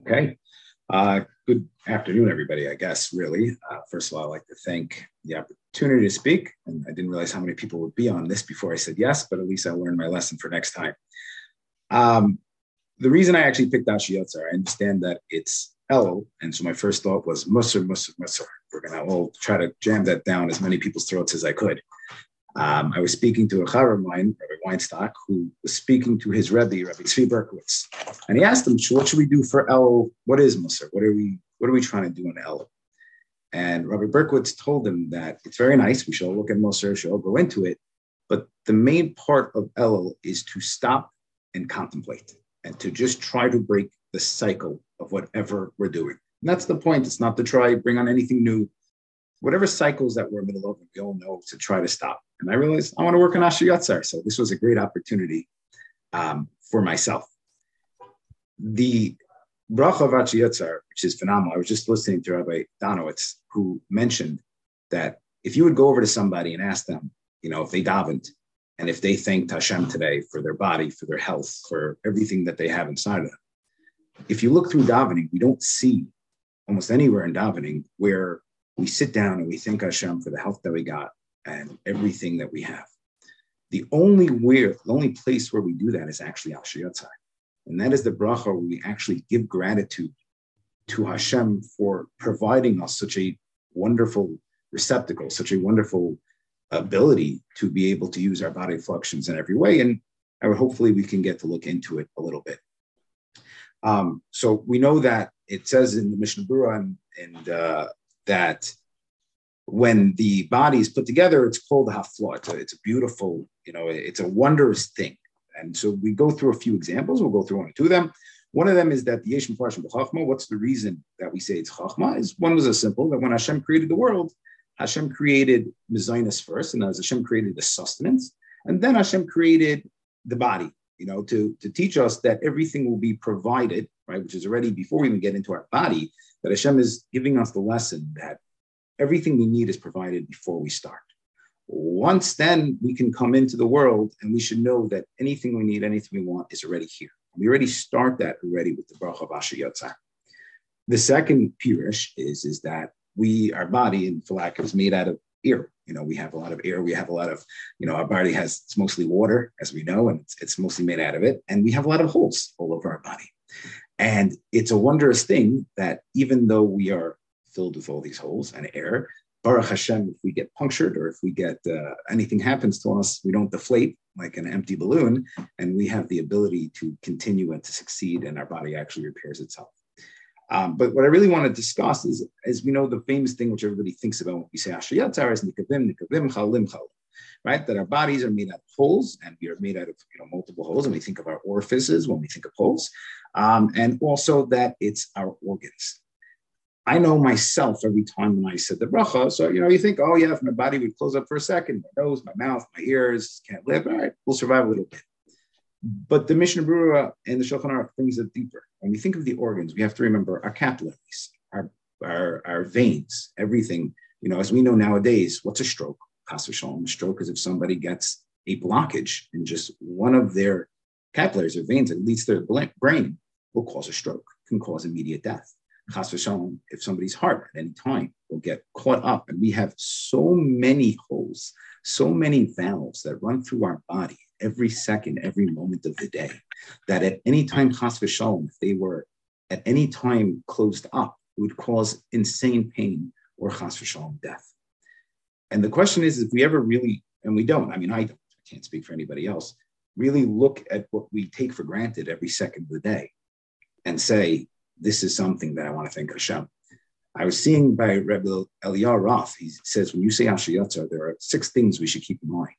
Okay. Uh, good afternoon, everybody, I guess, really. Uh, first of all, I'd like to thank the opportunity to speak. And I didn't realize how many people would be on this before I said yes, but at least I learned my lesson for next time. Um, the reason I actually picked Asher Yatzar, I understand that it's Elul. And so my first thought was Musar, Musar, Musar. We're going to all try to jam that down as many people's throats as I could. Um, I was speaking to a chaver of mine, Rabbi Weinstock, who was speaking to his Rebbe, Rabbi Tzvi Berkowitz, and he asked him, "What should we do for El? What is Musar? What are we? What are we trying to do in El?" And Rabbi Berkowitz told him that it's very nice. We should all look at Musar. We should all go into it, but the main part of El is to stop and contemplate, and to just try to break the cycle of whatever we're doing. And that's the point. It's not to try bring on anything new whatever cycles that we're in the middle of, we all know to try to stop. And I realized I want to work on Asher Yatzar. So this was a great opportunity um, for myself. The bracha of Asher Yatzar, which is phenomenal. I was just listening to Rabbi Donowitz, who mentioned that if you would go over to somebody and ask them, you know, if they davened and if they thanked Hashem today for their body, for their health, for everything that they have inside of them, if you look through davening, we don't see almost anywhere in davening where we sit down and we thank Hashem for the health that we got and everything that we have. The only where, the only place where we do that is actually Asher Yatzar. And that is the bracha where we actually give gratitude to Hashem for providing us such a wonderful receptacle, such a wonderful ability to be able to use our body functions in every way. And I would hopefully we can get to look into it a little bit. Um, so we know that it says in the Mishnah Berurah and, and uh, that when the body is put together, it's called hafla. It's a, it's a beautiful, you know, it's a wondrous thing. And so we go through a few examples. We'll go through one or two of them. One of them is that the Yeshim Farshim B'chachma, what's the reason that we say it's chachma? Is one was a simple that when Hashem created the world, Hashem created Mizainis first, and as Hashem created the sustenance, and then Hashem created the body, you know, to, to teach us that everything will be provided, right, which is already before we even get into our body, that Hashem is giving us the lesson that everything we need is provided before we start. Once then, we can come into the world and we should know that anything we need, anything we want is already here. We already start that already with the Baruch of Asher Yotzah. The second pirish is, is that we, our body in Falak is made out of air. You know, we have a lot of air. We have a lot of, you know, our body has, it's mostly water, as we know, and it's, it's mostly made out of it. And we have a lot of holes all over our body. And it's a wondrous thing that even though we are filled with all these holes and air, Baruch Hashem, if we get punctured or if we get uh, anything happens to us, we don't deflate like an empty balloon, and we have the ability to continue and to succeed, and our body actually repairs itself. Um, but what I really want to discuss is, as we know, the famous thing which everybody thinks about when we say Asher Yatzar is nikavim, nikavim, chalim, chalim right? That our bodies are made out of holes and we are made out of you know, multiple holes. And we think of our orifices when we think of holes. Um, and also that it's our organs. I know myself every time when I said the bracha. So, you know, you think, oh, yeah, if my body would close up for a second, my nose, my mouth, my ears can't live, all right, we'll survive a little bit. But the Mishnah Berurah and the Shulchan Aruch brings it deeper. When we think of the organs, we have to remember our capillaries, our, our, our veins, everything. You know, as we know nowadays, what's a stroke? chas v'shalom, stroke is if somebody gets a blockage in just one of their capillaries or veins that leads to their brain will cause a stroke, can cause immediate death. Chas v'shalom, if somebody's heart at any time will get caught up, and we have so many holes, so many valves that run through our body every second, every moment of the day, that at any time chas v'shalom, if they were at any time closed up, it would cause insane pain or chas v'shalom death. And the question is, if we ever really, and we don't, I mean, I don't, I can't speak for anybody else, really look at what we take for granted every second of the day and say, this is something that I want to thank Hashem. I was seeing by Rebbe Eliyahu Roth, he says, when you say Asher there are six things we should keep in mind.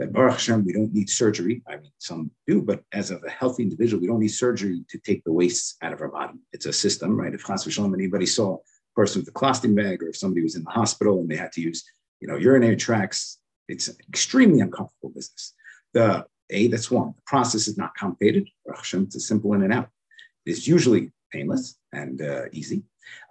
That Baruch Hashem, we don't need surgery. I mean, some do, but as of a healthy individual, we don't need surgery to take the wastes out of our body. It's a system, right? If Chas V'Shalom, anybody saw a person with a colostomy bag or if somebody was in the hospital and they had to use you know, urinary tracts, it's an extremely uncomfortable business. The A, that's one. The process is not complicated. Baruch Hashem, It's a simple in and out. Is usually painless and uh, easy.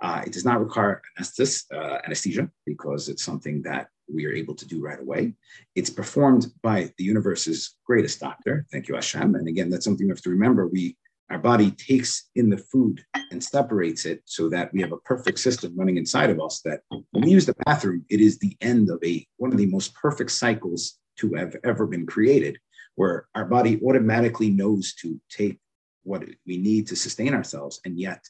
Uh, it does not require uh, anesthesia because it's something that we are able to do right away. It's performed by the universe's greatest doctor. Thank you, Hashem. And again, that's something we have to remember. We our body takes in the food and separates it so that we have a perfect system running inside of us that when we use the bathroom, it is the end of a one of the most perfect cycles to have ever been created, where our body automatically knows to take what we need to sustain ourselves and yet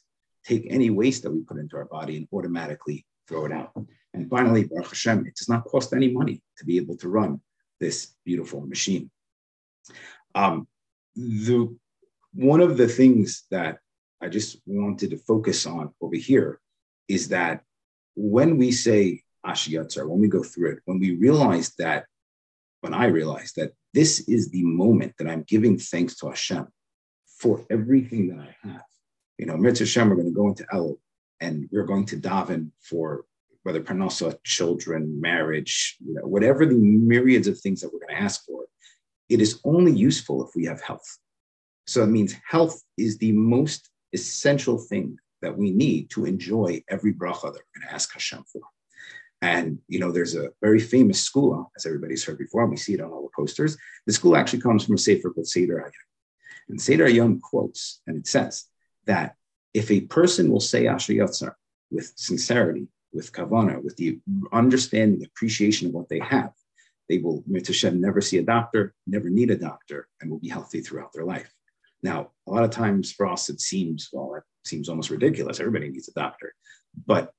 take any waste that we put into our body and automatically throw it out. And finally, Baruch Hashem, it does not cost any money to be able to run this beautiful machine. Um, the one of the things that I just wanted to focus on over here is that when we say Asher Yatzar, when we go through it, when we realize that, when I realize that this is the moment that I'm giving thanks to Hashem for everything that I have. You know, Mitzvah Hashem, we're going to go into El and we're going to daven for whether parnasa, children, marriage, you know, whatever the myriads of things that we're going to ask for. It is only useful if we have health. So it means health is the most essential thing that we need to enjoy every bracha that we're going to ask Hashem for. And you know, there's a very famous segula, as everybody's heard before, and we see it on all the posters. The segula actually comes from a sefer called Seder. And Seder Hayom quotes, and it says that if a person will say Asher Yotzar with sincerity, with kavana, with the understanding, appreciation of what they have, they will, Mitzvah never see a doctor, never need a doctor, and will be healthy throughout their life. Now, a lot of times for us, it seems, well, it seems almost ridiculous. Everybody needs a doctor. But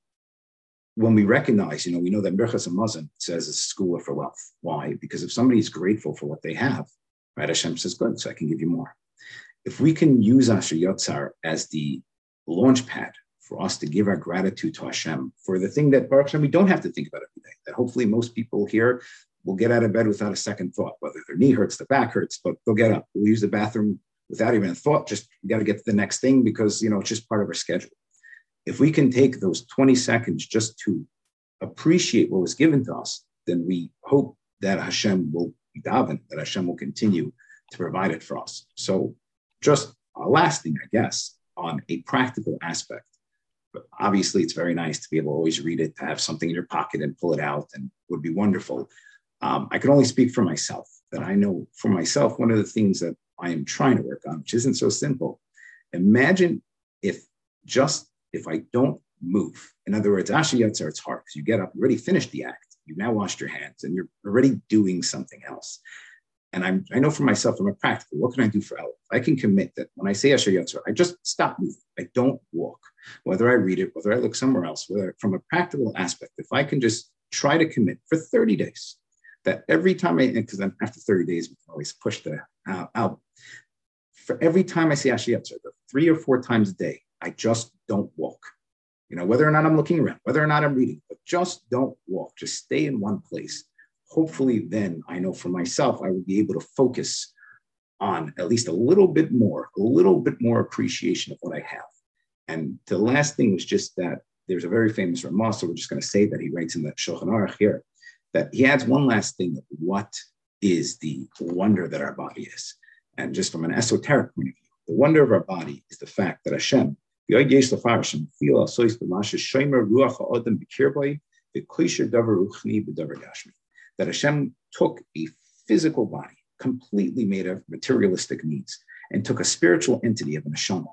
when we recognize, you know, we know that Birchas Hamazon says a segula for wealth. Why? Because if somebody is grateful for what they have, right, Hashem says, good, so I can give you more. If we can use Asher Yotzar as the launch pad for us to give our gratitude to Hashem for the thing that Baruch Hashem, we don't have to think about every day, that hopefully most people here will get out of bed without a second thought, whether their knee hurts, the back hurts, but they'll get up. We'll use the bathroom without even a thought, just got to get to the next thing because, you know, it's just part of our schedule. If we can take those 20 seconds just to appreciate what was given to us, then we hope that Hashem will daven, that Hashem will continue to provide it for us. So, just a last thing, I guess, on a practical aspect. But obviously, it's very nice to be able to always read it, to have something in your pocket and pull it out, and would be wonderful. Um, I can only speak for myself. That I know for myself, one of the things that I am trying to work on, which isn't so simple. Imagine if just if I don't move. In other words, Asher Yatzar, it's hard because you get up, you already finished the act, you've now washed your hands, and you're already doing something else. And I'm, I know for myself, I'm a practical. What can I do for Elul? I can commit that when I say Asher Yatzar, I just stop moving. I don't walk. Whether I read it, whether I look somewhere else, whether from a practical aspect, if I can just try to commit for 30 days, that every time I, because then after 30 days, we can always push the uh, out. For every time I say Asher Yatzar, three or four times a day, I just don't walk. You know, whether or not I'm looking around, whether or not I'm reading, but just don't walk. Just stay in one place. Hopefully, then I know for myself, I will be able to focus on at least a little bit more, a little bit more appreciation of what I have. And the last thing was just that there's a very famous Ramah, so we're just going to say that he writes in the Shulchan Aruch here, that he adds one last thing of what is the wonder that our body is. And just from an esoteric point of view, the wonder of our body is the fact that Hashem that Hashem took a physical body, completely made of materialistic needs, and took a spiritual entity of an neshama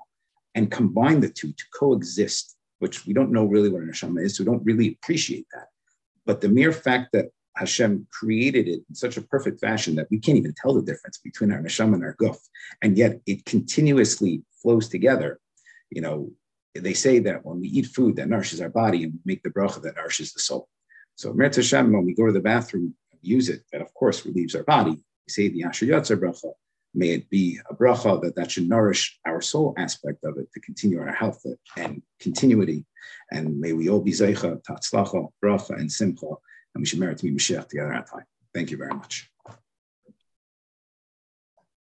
and combined the two to coexist, which we don't know really what an neshama is, so we don't really appreciate that. But the mere fact that Hashem created it in such a perfect fashion that we can't even tell the difference between our neshama and our guf, and yet it continuously flows together you know, they say that when we eat food that nourishes our body and we make the bracha that nourishes the soul. So Meretz Hashem, when we go to the bathroom, use it, that of course relieves our body. We say the Asher Yotzer bracha. May it be a bracha that that should nourish our soul aspect of it to continue our health and continuity. And may we all be zeicha, tatzlacha, bracha, and simcha, and we should merit to be Mashiach together at time. Thank you very much.